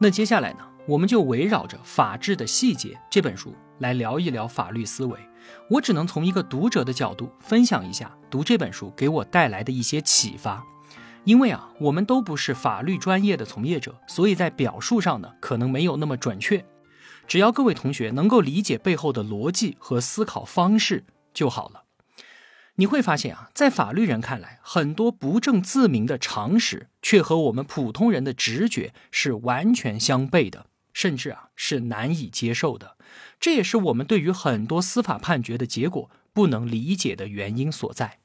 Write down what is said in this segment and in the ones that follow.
那接下来呢，我们就围绕着《法治的细节》这本书来聊一聊法律思维。我只能从一个读者的角度分享一下读这本书给我带来的一些启发。因为啊，我们都不是法律专业的从业者，所以在表述上呢，可能没有那么准确。只要各位同学能够理解背后的逻辑和思考方式就好了。你会发现啊，在法律人看来，很多不证自明的常识，却和我们普通人的直觉是完全相悖的，甚至啊是难以接受的。这也是我们对于很多司法判决的结果不能理解的原因所在。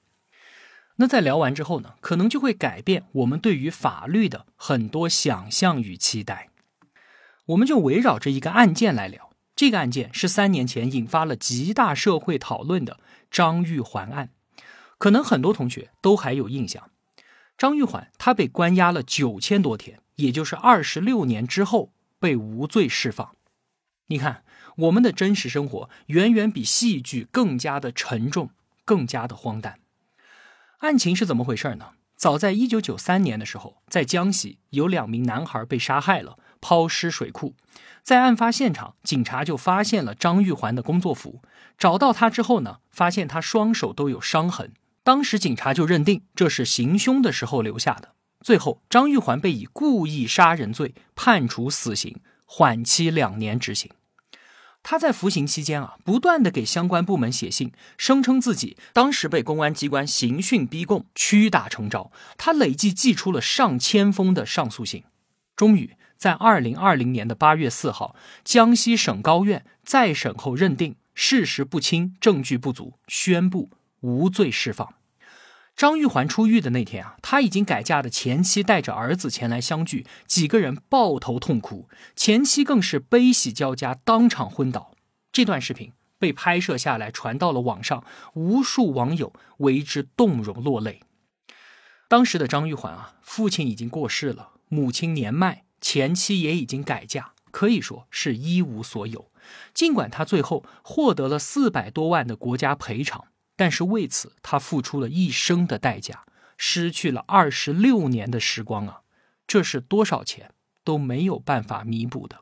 那在聊完之后呢，可能就会改变我们对于法律的很多想象与期待。我们就围绕着一个案件来聊，这个案件是三年前引发了极大社会讨论的张玉环案。可能很多同学都还有印象，张玉环他被关押了九千多天，也就是二十六年之后被无罪释放。你看，我们的真实生活远远比戏剧更加的沉重，更加的荒诞。案情是怎么回事呢？早在一九九三年的时候，在江西有两名男孩被杀害了，抛尸水库。在案发现场，警察就发现了张玉环的工作服，找到他之后呢，发现他双手都有伤痕。当时警察就认定这是行凶的时候留下的。最后，张玉环被以故意杀人罪判处死刑，缓期两年执行。他在服刑期间啊，不断的给相关部门写信，声称自己当时被公安机关刑讯逼供，屈打成招。他累计寄出了上千封的上诉信。终于在二零二零年的八月四号，江西省高院再审后认定事实不清，证据不足，宣布。无罪释放。张玉环出狱的那天啊，他已经改嫁的前妻带着儿子前来相聚，几个人抱头痛哭，前妻更是悲喜交加，当场昏倒。这段视频被拍摄下来，传到了网上，无数网友为之动容落泪。当时的张玉环啊，父亲已经过世了，母亲年迈，前妻也已经改嫁，可以说是一无所有。尽管他最后获得了四百多万的国家赔偿。但是为此，他付出了一生的代价，失去了二十六年的时光啊！这是多少钱都没有办法弥补的。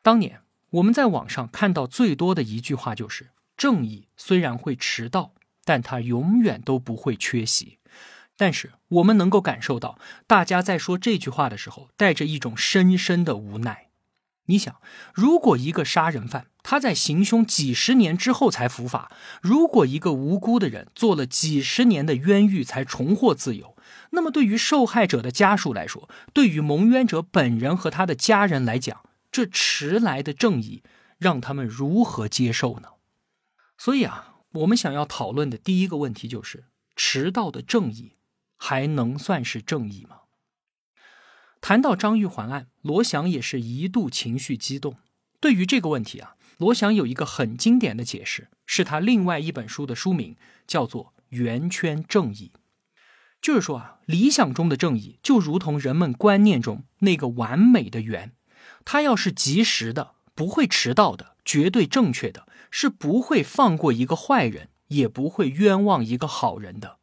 当年我们在网上看到最多的一句话就是：“正义虽然会迟到，但它永远都不会缺席。”但是我们能够感受到，大家在说这句话的时候，带着一种深深的无奈。你想，如果一个杀人犯他在行凶几十年之后才伏法，如果一个无辜的人做了几十年的冤狱才重获自由，那么对于受害者的家属来说，对于蒙冤者本人和他的家人来讲，这迟来的正义让他们如何接受呢？所以啊，我们想要讨论的第一个问题就是：迟到的正义还能算是正义吗？谈到张玉环案，罗翔也是一度情绪激动。对于这个问题啊，罗翔有一个很经典的解释，是他另外一本书的书名，叫做《圆圈正义》。就是说啊，理想中的正义就如同人们观念中那个完美的圆，它要是及时的，不会迟到的，绝对正确的，是不会放过一个坏人，也不会冤枉一个好人的。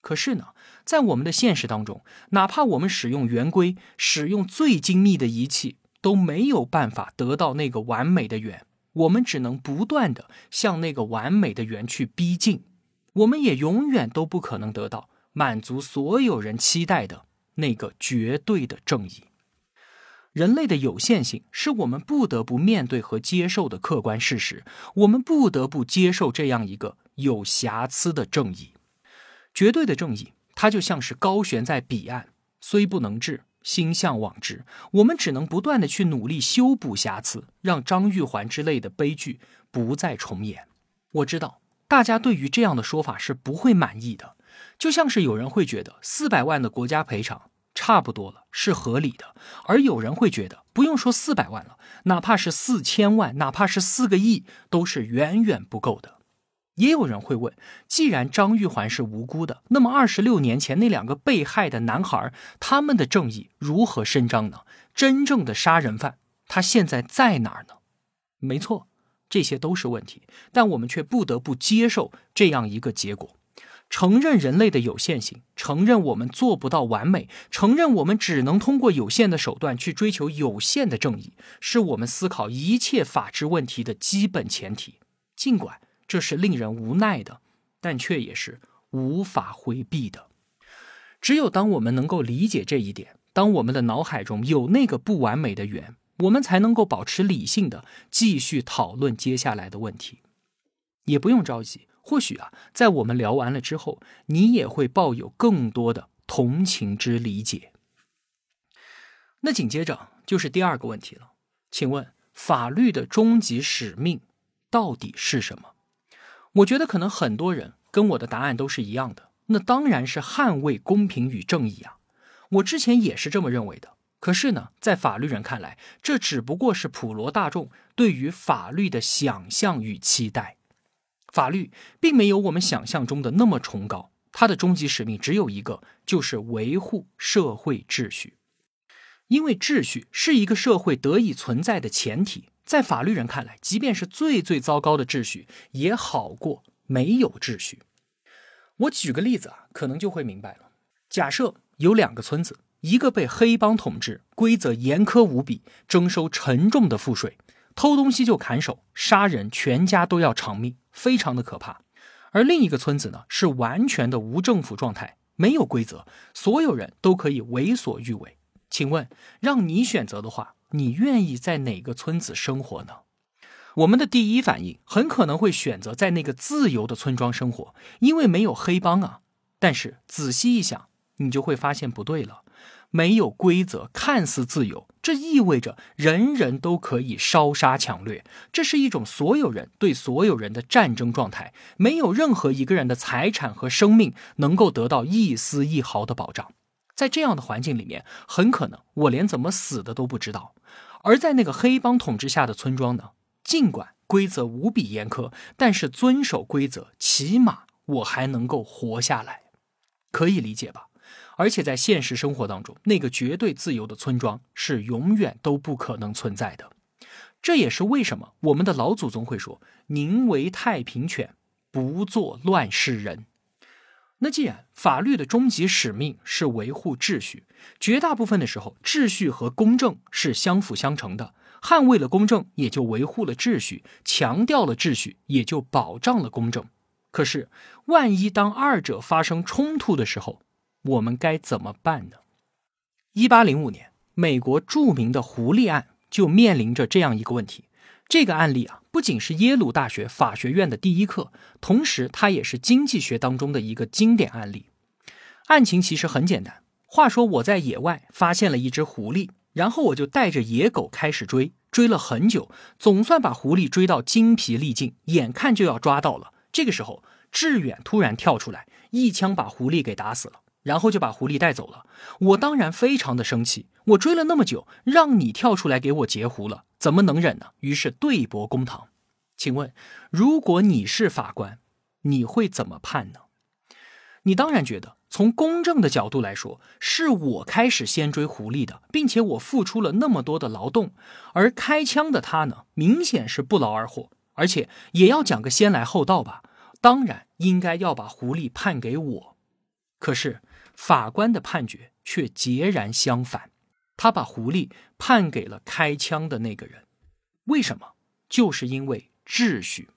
可是呢？在我们的现实当中，哪怕我们使用圆规，使用最精密的仪器，都没有办法得到那个完美的圆。我们只能不断的向那个完美的圆去逼近，我们也永远都不可能得到满足所有人期待的那个绝对的正义。人类的有限性是我们不得不面对和接受的客观事实，我们不得不接受这样一个有瑕疵的正义，绝对的正义。它就像是高悬在彼岸，虽不能至，心向往之。我们只能不断的去努力修补瑕疵，让张玉环之类的悲剧不再重演。我知道大家对于这样的说法是不会满意的，就像是有人会觉得四百万的国家赔偿差不多了，是合理的，而有人会觉得不用说四百万了，哪怕是四千万，哪怕是四个亿，都是远远不够的。也有人会问：既然张玉环是无辜的，那么二十六年前那两个被害的男孩，他们的正义如何伸张呢？真正的杀人犯他现在在哪儿呢？没错，这些都是问题，但我们却不得不接受这样一个结果：承认人类的有限性，承认我们做不到完美，承认我们只能通过有限的手段去追求有限的正义，是我们思考一切法治问题的基本前提。尽管这是令人无奈的，但却也是无法回避的。只有当我们能够理解这一点，当我们的脑海中有那个不完美的圆，我们才能够保持理性的继续讨论接下来的问题。也不用着急。或许啊，在我们聊完了之后，你也会抱有更多的同情之理解。那紧接着就是第二个问题了，请问法律的终极使命到底是什么？我觉得可能很多人跟我的答案都是一样的，那当然是捍卫公平与正义啊！我之前也是这么认为的。可是呢，在法律人看来，这只不过是普罗大众对于法律的想象与期待。法律并没有我们想象中的那么崇高，它的终极使命只有一个，就是维护社会秩序。因为秩序是一个社会得以存在的前提，在法律人看来，即便是最最糟糕的秩序，也好过没有秩序。我举个例子啊，可能就会明白了。假设有两个村子，一个被黑帮统治，规则严苛无比，征收沉重的赋税。偷东西就砍手，杀人全家都要偿命，非常的可怕。而另一个村子呢，是完全的无政府状态，没有规则，所有人都可以为所欲为。请问，让你选择的话，你愿意在哪个村子生活呢？我们的第一反应很可能会选择在那个自由的村庄生活，因为没有黑帮啊。但是仔细一想，你就会发现不对了。没有规则，看似自由，这意味着人人都可以烧杀抢掠，这是一种所有人对所有人的战争状态，没有任何一个人的财产和生命能够得到一丝一毫的保障。在这样的环境里面，很可能我连怎么死的都不知道。而在那个黑帮统治下的村庄呢？尽管规则无比严苛，但是遵守规则，起码我还能够活下来，可以理解吧？而且在现实生活当中，那个绝对自由的村庄是永远都不可能存在的。这也是为什么我们的老祖宗会说“宁为太平犬，不做乱世人”。那既然法律的终极使命是维护秩序，绝大部分的时候，秩序和公正是相辅相成的。捍卫了公正，也就维护了秩序；强调了秩序，也就保障了公正。可是，万一当二者发生冲突的时候，我们该怎么办呢？一八零五年，美国著名的狐狸案就面临着这样一个问题。这个案例啊，不仅是耶鲁大学法学院的第一课，同时它也是经济学当中的一个经典案例。案情其实很简单。话说我在野外发现了一只狐狸，然后我就带着野狗开始追，追了很久，总算把狐狸追到精疲力尽，眼看就要抓到了。这个时候，志远突然跳出来，一枪把狐狸给打死了。然后就把狐狸带走了。我当然非常的生气，我追了那么久，让你跳出来给我截胡了，怎么能忍呢？于是对簿公堂。请问，如果你是法官，你会怎么判呢？你当然觉得，从公正的角度来说，是我开始先追狐狸的，并且我付出了那么多的劳动，而开枪的他呢，明显是不劳而获，而且也要讲个先来后到吧。当然应该要把狐狸判给我。可是。法官的判决却截然相反，他把狐狸判给了开枪的那个人。为什么？就是因为秩序。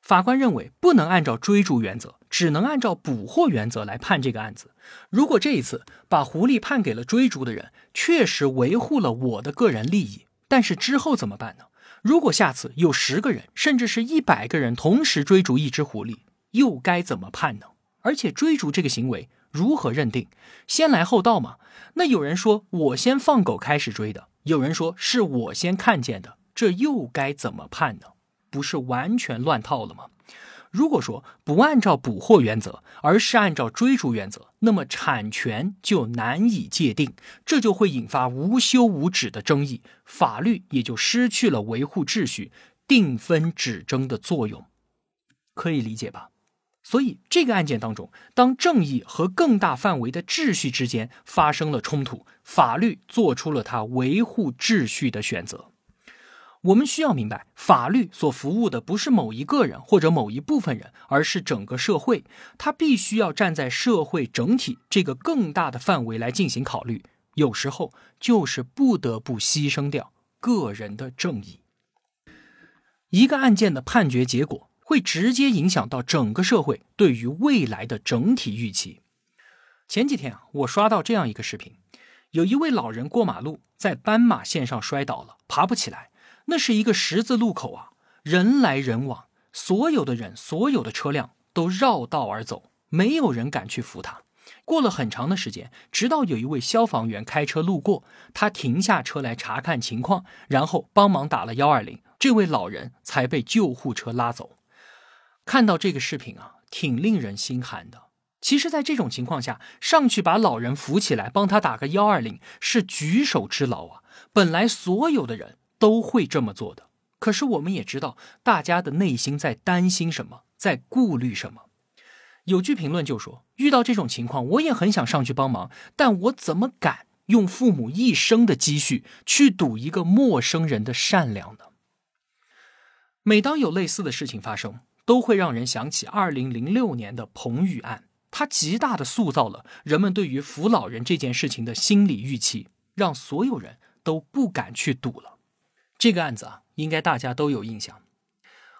法官认为不能按照追逐原则，只能按照捕获原则来判这个案子。如果这一次把狐狸判给了追逐的人，确实维护了我的个人利益，但是之后怎么办呢？如果下次有十个人，甚至是一百个人同时追逐一只狐狸，又该怎么判呢？而且追逐这个行为。如何认定先来后到嘛？那有人说我先放狗开始追的，有人说是我先看见的，这又该怎么判呢？不是完全乱套了吗？如果说不按照捕获原则，而是按照追逐原则，那么产权就难以界定，这就会引发无休无止的争议，法律也就失去了维护秩序、定分止争的作用，可以理解吧？所以，这个案件当中，当正义和更大范围的秩序之间发生了冲突，法律做出了它维护秩序的选择。我们需要明白，法律所服务的不是某一个人或者某一部分人，而是整个社会。它必须要站在社会整体这个更大的范围来进行考虑。有时候就是不得不牺牲掉个人的正义。一个案件的判决结果会直接影响到整个社会对于未来的整体预期。前几天啊，我刷到这样一个视频，有一位老人过马路，在斑马线上摔倒了，爬不起来。那是一个十字路口啊，人来人往，所有的人、所有的车辆都绕道而走，没有人敢去扶他。过了很长的时间，直到有一位消防员开车路过，他停下车来查看情况，然后帮忙打了幺二零，这位老人才被救护车拉走。看到这个视频啊，挺令人心寒的。其实，在这种情况下，上去把老人扶起来，帮他打个幺二零，是举手之劳啊。本来所有的人。都会这么做的，可是我们也知道，大家的内心在担心什么，在顾虑什么。有句评论就说：“遇到这种情况，我也很想上去帮忙，但我怎么敢用父母一生的积蓄去赌一个陌生人的善良呢？”每当有类似的事情发生，都会让人想起二零零六年的彭宇案，它极大的塑造了人们对于扶老人这件事情的心理预期，让所有人都不敢去赌了。这个案子啊，应该大家都有印象。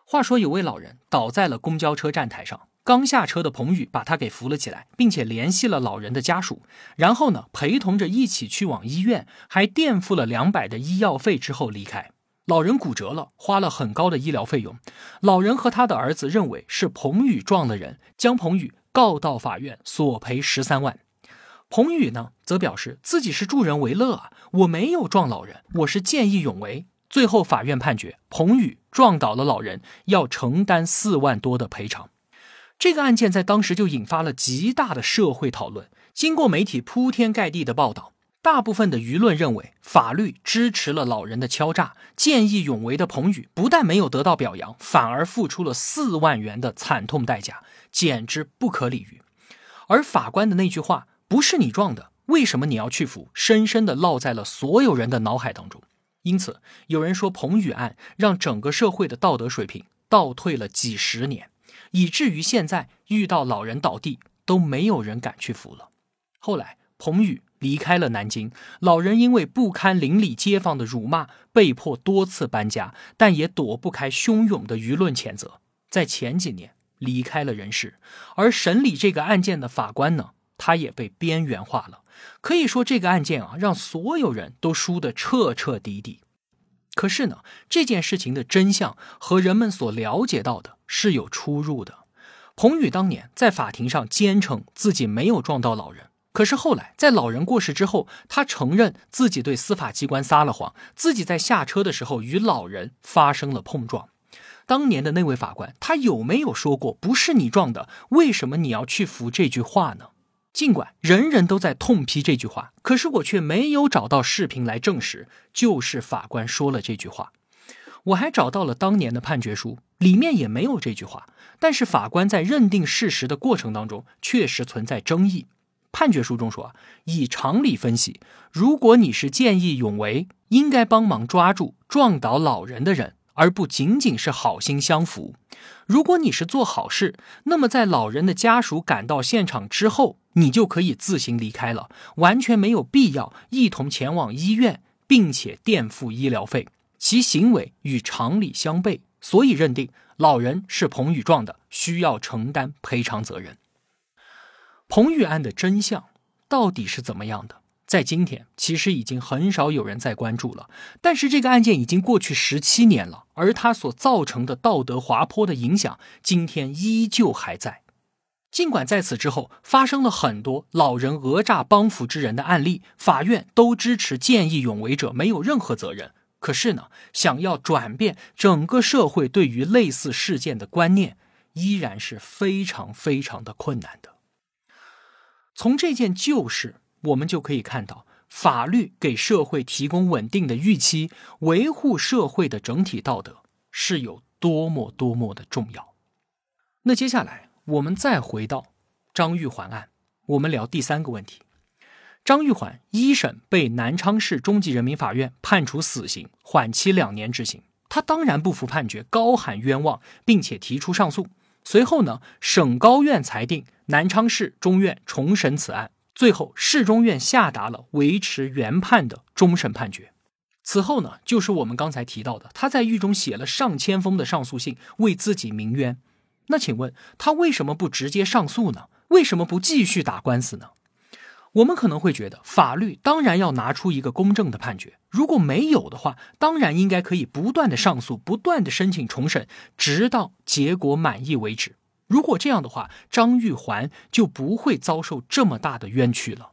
话说有位老人倒在了公交车站台上，刚下车的彭宇把他给扶了起来，并且联系了老人的家属，然后呢，陪同着一起去往医院，还垫付了两百的医药费之后离开。老人骨折了，花了很高的医疗费用。老人和他的儿子认为是彭宇撞了人，将彭宇告到法院索赔十三万。彭宇呢，则表示自己是助人为乐啊，我没有撞老人，我是见义勇为。最后，法院判决彭宇撞倒了老人，要承担四万多的赔偿。这个案件在当时就引发了极大的社会讨论。经过媒体铺天盖地的报道，大部分的舆论认为，法律支持了老人的敲诈，见义勇为的彭宇不但没有得到表扬，反而付出了四万元的惨痛代价，简直不可理喻。而法官的那句话“不是你撞的，为什么你要去扶”，深深的烙在了所有人的脑海当中。因此，有人说彭宇案让整个社会的道德水平倒退了几十年，以至于现在遇到老人倒地都没有人敢去扶了。后来，彭宇离开了南京，老人因为不堪邻里街坊的辱骂，被迫多次搬家，但也躲不开汹涌的舆论谴责，在前几年离开了人世。而审理这个案件的法官呢，他也被边缘化了。可以说，这个案件啊，让所有人都输得彻彻底底。可是呢，这件事情的真相和人们所了解到的是有出入的。彭宇当年在法庭上坚称自己没有撞到老人，可是后来在老人过世之后，他承认自己对司法机关撒了谎，自己在下车的时候与老人发生了碰撞。当年的那位法官，他有没有说过“不是你撞的”？为什么你要去扶这句话呢？尽管人人都在痛批这句话，可是我却没有找到视频来证实，就是法官说了这句话。我还找到了当年的判决书，里面也没有这句话。但是法官在认定事实的过程当中，确实存在争议。判决书中说，以常理分析，如果你是见义勇为，应该帮忙抓住撞倒老人的人。而不仅仅是好心相扶。如果你是做好事，那么在老人的家属赶到现场之后，你就可以自行离开了，完全没有必要一同前往医院，并且垫付医疗费。其行为与常理相悖，所以认定老人是彭宇撞的，需要承担赔偿责任。彭宇案的真相到底是怎么样的？在今天，其实已经很少有人在关注了。但是这个案件已经过去十七年了，而它所造成的道德滑坡的影响，今天依旧还在。尽管在此之后发生了很多老人讹诈帮扶之人的案例，法院都支持见义勇为者没有任何责任。可是呢，想要转变整个社会对于类似事件的观念，依然是非常非常的困难的。从这件旧事。我们就可以看到，法律给社会提供稳定的预期，维护社会的整体道德是有多么多么的重要。那接下来我们再回到张玉环案，我们聊第三个问题：张玉环一审被南昌市中级人民法院判处死刑，缓期两年执行。他当然不服判决，高喊冤枉，并且提出上诉。随后呢，省高院裁定南昌市中院重审此案，最后市中院下达了维持原判的终审判决。此后呢，就是我们刚才提到的，他在狱中写了上千封的上诉信，为自己鸣冤。那请问他为什么不直接上诉呢？为什么不继续打官司呢？我们可能会觉得，法律当然要拿出一个公正的判决，如果没有的话，当然应该可以不断的上诉，不断的申请重审，直到结果满意为止。如果这样的话，张玉环就不会遭受这么大的冤屈了。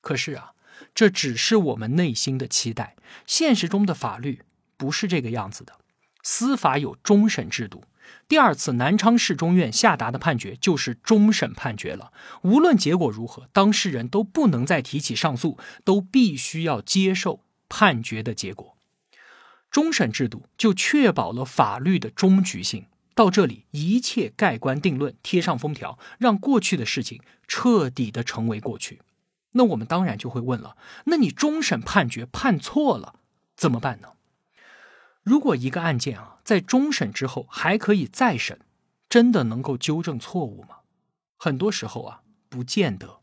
可是啊，这只是我们内心的期待，现实中的法律不是这个样子的。司法有终审制度。第二次南昌市中院下达的判决就是终审判决了，无论结果如何，当事人都不能再提起上诉，都必须要接受判决的结果。终审制度就确保了法律的终局性。到这里，一切盖棺定论，贴上封条，让过去的事情彻底的成为过去。那我们当然就会问了：那你终审判决判错了怎么办呢？如果一个案件啊，在终审之后还可以再审，真的能够纠正错误吗？很多时候啊，不见得。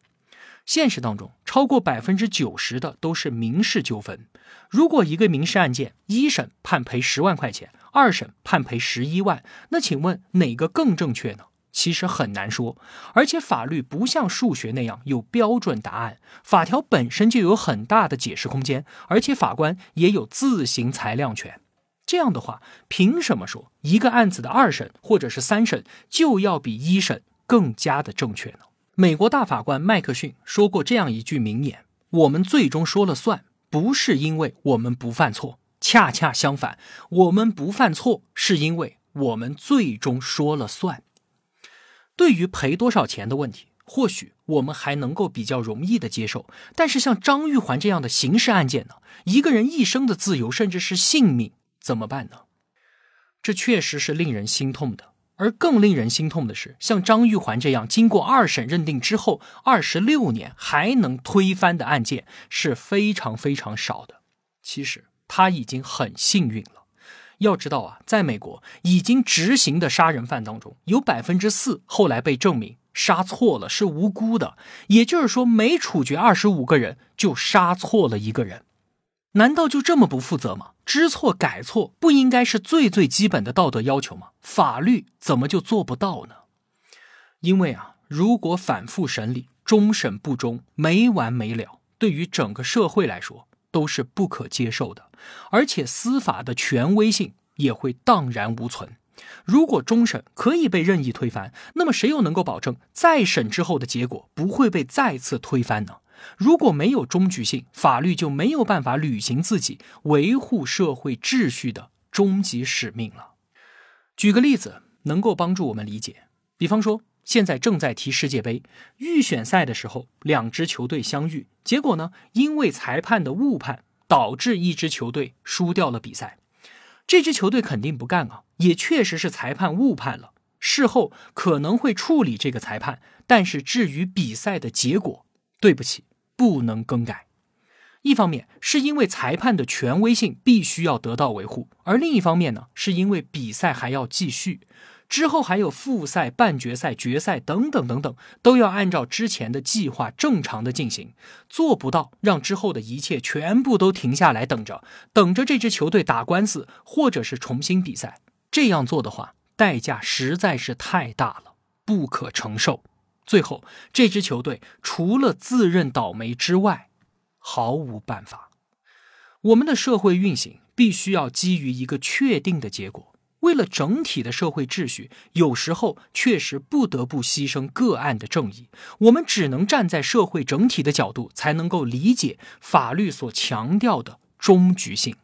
现实当中，超过百分之九十的都是民事纠纷。如果一个民事案件一审判赔十万块钱，二审判赔十一万，那请问哪个更正确呢？其实很难说。而且法律不像数学那样有标准答案，法条本身就有很大的解释空间，而且法官也有自行裁量权。这样的话，凭什么说一个案子的二审或者是三审就要比一审更加的正确呢？美国大法官麦克逊说过这样一句名言：“我们最终说了算，不是因为我们不犯错，恰恰相反，我们不犯错是因为我们最终说了算。”对于赔多少钱的问题，或许我们还能够比较容易的接受，但是像张玉环这样的刑事案件呢，一个人一生的自由甚至是性命。怎么办呢？这确实是令人心痛的。而更令人心痛的是，像张玉环这样经过二审认定之后二十六年还能推翻的案件是非常非常少的。其实他已经很幸运了。要知道啊，在美国已经执行的杀人犯当中，有百分之四后来被证明杀错了，是无辜的。也就是说，每处决二十五个人就杀错了一个人。难道就这么不负责吗？知错改错不应该是最最基本的道德要求吗？法律怎么就做不到呢？因为啊，如果反复审理、终审不终、没完没了，对于整个社会来说都是不可接受的，而且司法的权威性也会荡然无存。如果终审可以被任意推翻，那么谁又能够保证再审之后的结果不会被再次推翻呢？如果没有终局性，法律就没有办法履行自己维护社会秩序的终极使命了。举个例子，能够帮助我们理解。比方说，现在正在踢世界杯预选赛的时候，两支球队相遇，结果呢，因为裁判的误判，导致一支球队输掉了比赛。这支球队肯定不干啊，也确实是裁判误判了，事后可能会处理这个裁判。但是至于比赛的结果，对不起。不能更改。一方面是因为裁判的权威性必须要得到维护，而另一方面呢，是因为比赛还要继续，之后还有复赛、半决赛、决赛等等等等，都要按照之前的计划正常的进行。做不到让之后的一切全部都停下来等着，等着这支球队打官司，或者是重新比赛。这样做的话，代价实在是太大了，不可承受。最后，这支球队除了自认倒霉之外，毫无办法。我们的社会运行必须要基于一个确定的结果。为了整体的社会秩序，有时候确实不得不牺牲个案的正义。我们只能站在社会整体的角度，才能够理解法律所强调的终局性。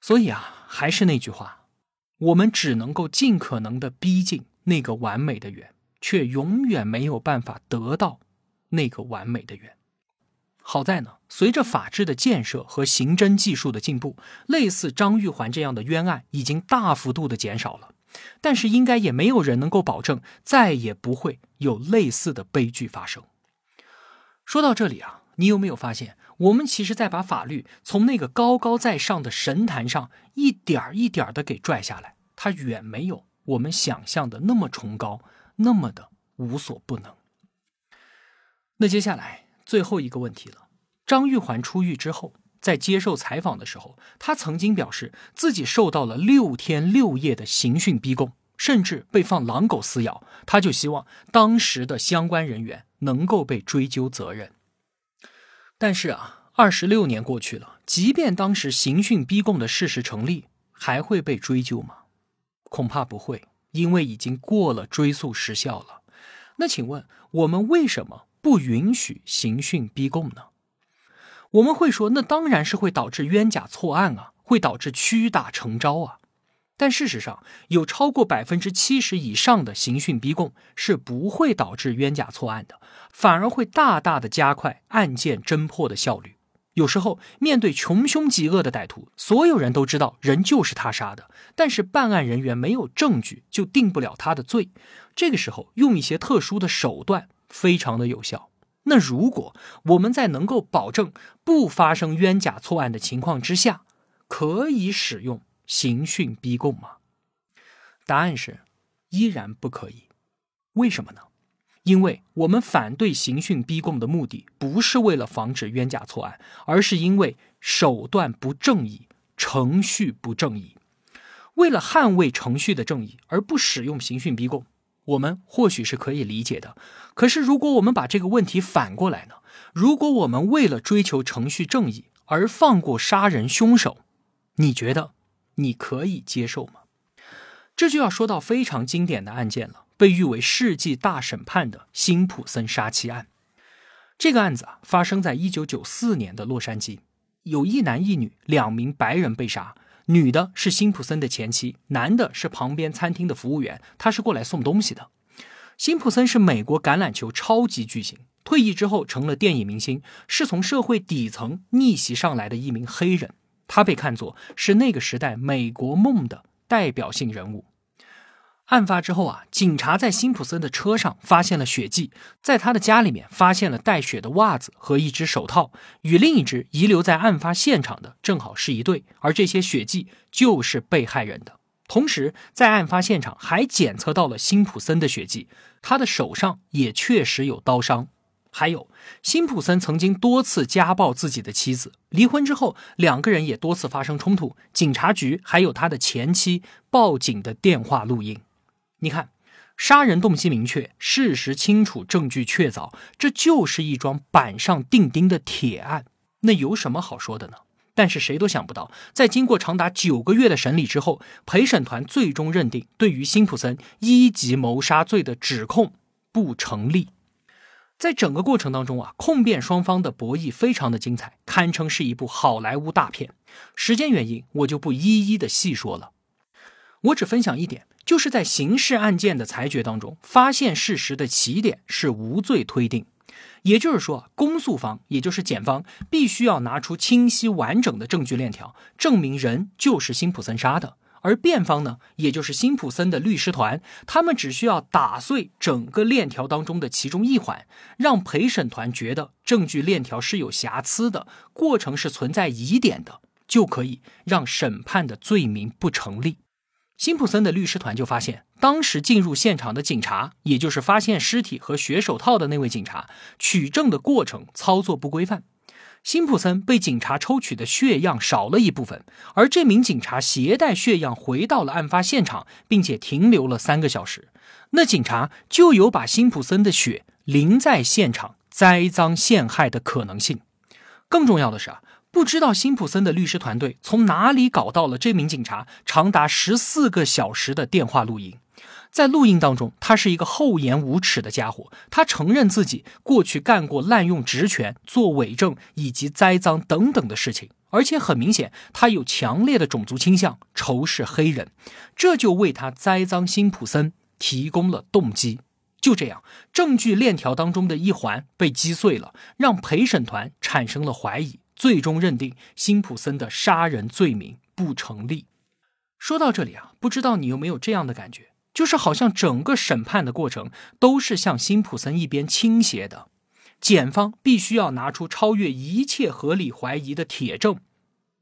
所以啊，还是那句话，我们只能够尽可能的逼近那个完美的圆。却永远没有办法得到那个完美的圆。好在呢，随着法治的建设和刑侦技术的进步，类似张玉环这样的冤案已经大幅度的减少了。但是，应该也没有人能够保证再也不会有类似的悲剧发生。说到这里啊，你有没有发现，我们其实在把法律从那个高高在上的神坛上一点一点的给拽下来，它远没有我们想象的那么崇高，那么的无所不能。那接下来最后一个问题了，张玉环出狱之后。在接受采访的时候，他曾经表示自己受到了六天六夜的刑讯逼供，甚至被放狼狗撕咬。他就希望当时的相关人员能够被追究责任。但是啊，二十六年过去了，即便当时刑讯逼供的事实成立，还会被追究吗？恐怕不会，因为已经过了追诉时效了。那请问，我们为什么不允许刑讯逼供呢？我们会说，那当然是会导致冤假错案啊，会导致屈打成招啊。但事实上，有超过百分之七十以上的刑讯逼供是不会导致冤假错案的，反而会大大的加快案件侦破的效率。有时候，面对穷凶极恶的歹徒，所有人都知道人就是他杀的，但是办案人员没有证据就定不了他的罪。这个时候，用一些特殊的手段非常的有效。那如果我们在能够保证不发生冤假错案的情况之下，可以使用刑讯逼供吗？答案是依然不可以。为什么呢？因为我们反对刑讯逼供的目的不是为了防止冤假错案，而是因为手段不正义、程序不正义。为了捍卫程序的正义而不使用刑讯逼供。我们或许是可以理解的，可是如果我们把这个问题反过来呢？如果我们为了追求程序正义而放过杀人凶手，你觉得你可以接受吗？这就要说到非常经典的案件了，被誉为世纪大审判的辛普森杀妻案。这个案子啊，发生在一九九四年的洛杉矶，有一男一女两名白人被杀。女的是辛普森的前妻，男的是旁边餐厅的服务员，他是过来送东西的。辛普森是美国橄榄球超级巨星，退役之后成了电影明星，是从社会底层逆袭上来的一名黑人，他被看作是那个时代美国梦的代表性人物。案发之后啊，警察在辛普森的车上发现了血迹，在他的家里面发现了带血的袜子和一只手套，与另一只遗留在案发现场的正好是一对，而这些血迹就是被害人的。同时，在案发现场还检测到了辛普森的血迹，他的手上也确实有刀伤。还有，辛普森曾经多次家暴自己的妻子，离婚之后两个人也多次发生冲突，警察局还有他的前妻报警的电话录音。你看，杀人动机明确，事实清楚，证据确凿，这就是一桩板上钉钉的铁案。那有什么好说的呢？但是谁都想不到，在经过长达九个月的审理之后，陪审团最终认定，对于辛普森一级谋杀罪的指控不成立。在整个过程当中啊，控辩双方的博弈非常的精彩，堪称是一部好莱坞大片。时间原因，我就不一一的细说了，我只分享一点。就是在刑事案件的裁决当中，发现事实的起点是无罪推定，也就是说，公诉方也就是检方必须要拿出清晰完整的证据链条，证明人就是辛普森杀的；而辩方呢，也就是辛普森的律师团，他们只需要打碎整个链条当中的其中一环，让陪审团觉得证据链条是有瑕疵的，过程是存在疑点的，就可以让审判的罪名不成立。辛普森的律师团就发现，当时进入现场的警察，也就是发现尸体和血手套的那位警察，取证的过程操作不规范。辛普森被警察抽取的血样少了一部分，而这名警察携带血样回到了案发现场，并且停留了三个小时，那警察就有把辛普森的血淋在现场栽赃陷害的可能性。更重要的是啊。不知道辛普森的律师团队从哪里搞到了这名警察长达十四个小时的电话录音，在录音当中，他是一个厚颜无耻的家伙，他承认自己过去干过滥用职权、做伪证以及栽赃等等的事情，而且很明显，他有强烈的种族倾向，仇视黑人，这就为他栽赃辛普森提供了动机。就这样，证据链条当中的一环被击碎了，让陪审团产生了怀疑。最终认定辛普森的杀人罪名不成立。说到这里啊，不知道你有没有这样的感觉，就是好像整个审判的过程都是向辛普森一边倾斜的。检方必须要拿出超越一切合理怀疑的铁证，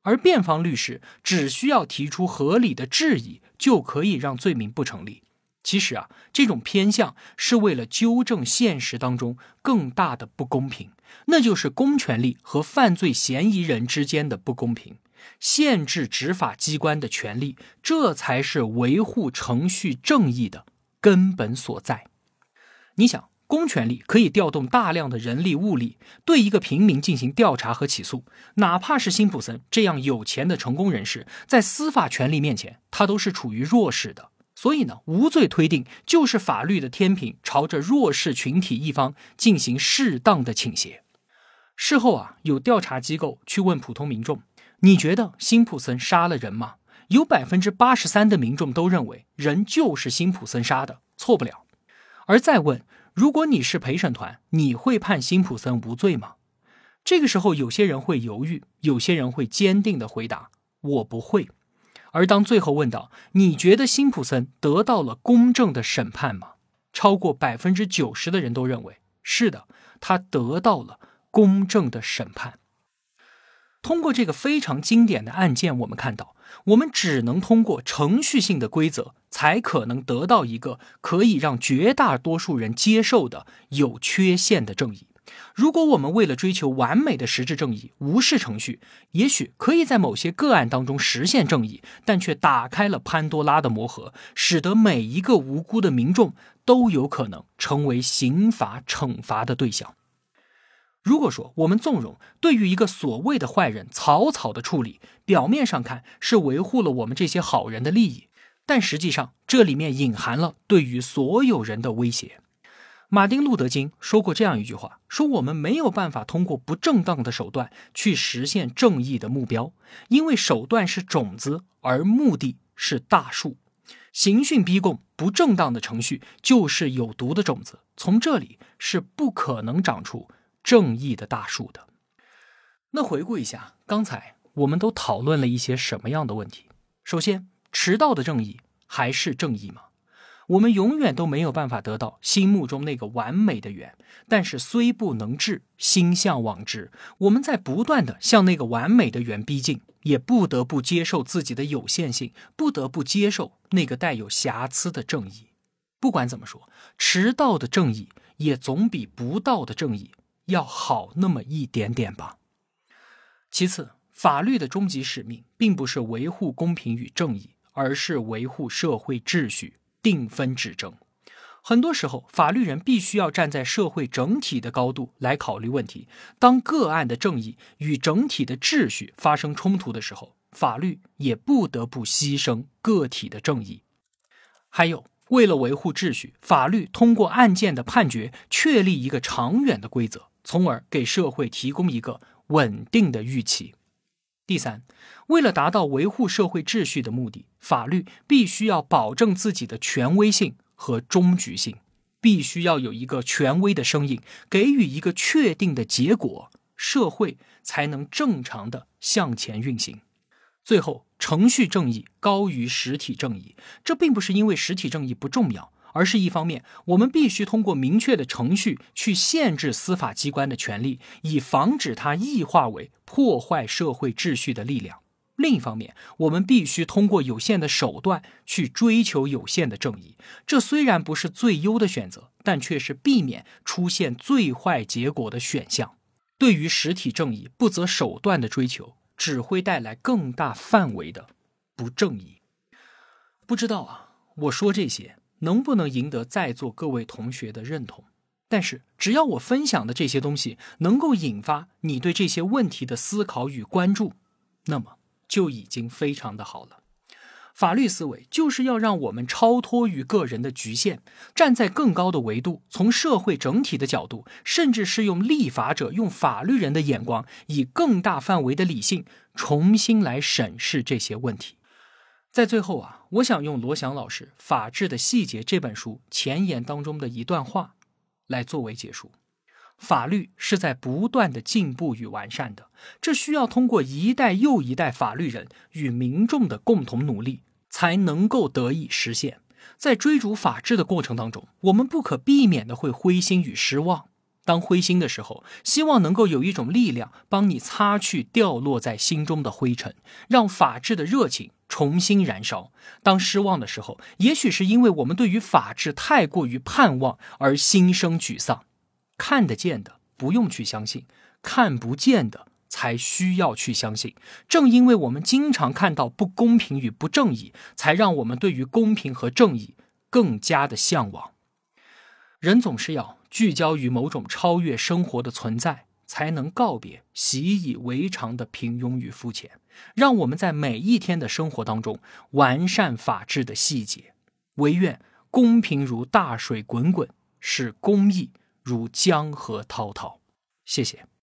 而辩方律师只需要提出合理的质疑，就可以让罪名不成立。其实啊，这种偏向是为了纠正现实当中更大的不公平，那就是公权力和犯罪嫌疑人之间的不公平。限制执法机关的权利，这才是维护程序正义的根本所在。你想，公权力可以调动大量的人力物力，对一个平民进行调查和起诉，哪怕是辛普森这样有钱的成功人士，在司法权力面前，他都是处于弱势的。所以呢，无罪推定就是法律的天平朝着弱势群体一方进行适当的倾斜。事后啊，有调查机构去问普通民众。你觉得辛普森杀了人吗？有百分之八十三的民众都认为人就是辛普森杀的，错不了。而再问，如果你是陪审团，你会判辛普森无罪吗？这个时候，有些人会犹豫，有些人会坚定的回答：“我不会。”而当最后问到你觉得辛普森得到了公正的审判吗？超过百分之九十的人都认为是的，他得到了公正的审判。通过这个非常经典的案件，我们看到，我们只能通过程序性的规则，才可能得到一个可以让绝大多数人接受的有缺陷的正义。如果我们为了追求完美的实质正义，无视程序，也许可以在某些个案当中实现正义，但却打开了潘多拉的魔盒，使得每一个无辜的民众都有可能成为刑法惩罚的对象。如果说我们纵容对于一个所谓的坏人草草的处理，表面上看是维护了我们这些好人的利益，但实际上这里面隐含了对于所有人的威胁。马丁·路德·金说过这样一句话：说我们没有办法通过不正当的手段去实现正义的目标，因为手段是种子，而目的是大树。刑讯逼供、不正当的程序就是有毒的种子，从这里是不可能长出。正义的大树的。那回顾一下，刚才我们都讨论了一些什么样的问题？首先，迟到的正义还是正义吗？我们永远都没有办法得到心目中那个完美的圆，但是虽不能至，心向往之。我们在不断的向那个完美的圆逼近，也不得不接受自己的有限性，不得不接受那个带有瑕疵的正义。不管怎么说，迟到的正义也总比不到的正义。要好那么一点点吧。其次，法律的终极使命并不是维护公平与正义，而是维护社会秩序、定分止争。很多时候，法律人必须要站在社会整体的高度来考虑问题。当个案的正义与整体的秩序发生冲突的时候，法律也不得不牺牲个体的正义。还有。为了维护秩序，法律通过案件的判决确立一个长远的规则，从而给社会提供一个稳定的预期。第三，为了达到维护社会秩序的目的，法律必须要保证自己的权威性和终局性，必须要有一个权威的声音，给予一个确定的结果，社会才能正常的向前运行。最后，程序正义高于实体正义，这并不是因为实体正义不重要，而是一方面，我们必须通过明确的程序去限制司法机关的权利，以防止它异化为破坏社会秩序的力量；另一方面，我们必须通过有限的手段去追求有限的正义。这虽然不是最优的选择，但却是避免出现最坏结果的选项。对于实体正义不择手段的追求。只会带来更大范围的不正义。不知道啊，我说这些能不能赢得在座各位同学的认同？但是只要我分享的这些东西能够引发你对这些问题的思考与关注，那么就已经非常的好了。法律思维就是要让我们超脱于个人的局限，站在更高的维度，从社会整体的角度，甚至是用立法者、用法律人的眼光，以更大范围的理性，重新来审视这些问题。在最后啊，我想用罗翔老师《法治的细节》这本书前言当中的一段话，来作为结束：法律是在不断的进步与完善的，这需要通过一代又一代法律人与民众的共同努力。才能够得以实现。在追逐法治的过程当中，我们不可避免的会灰心与失望，当灰心的时候，希望能够有一种力量帮你擦去掉落在心中的灰尘，让法治的热情重新燃烧。当失望的时候，也许是因为我们对于法治太过于盼望而心生沮丧。看得见的不用去相信，看不见的才需要去相信。正因为我们经常看到不公平与不正义，才让我们对于公平和正义更加的向往。人总是要。聚焦于某种超越生活的存在，才能告别习以为常的平庸与肤浅。让我们在每一天的生活当中完善法治的细节。唯愿公平如大水滚滚，使公义如江河滔滔。谢谢。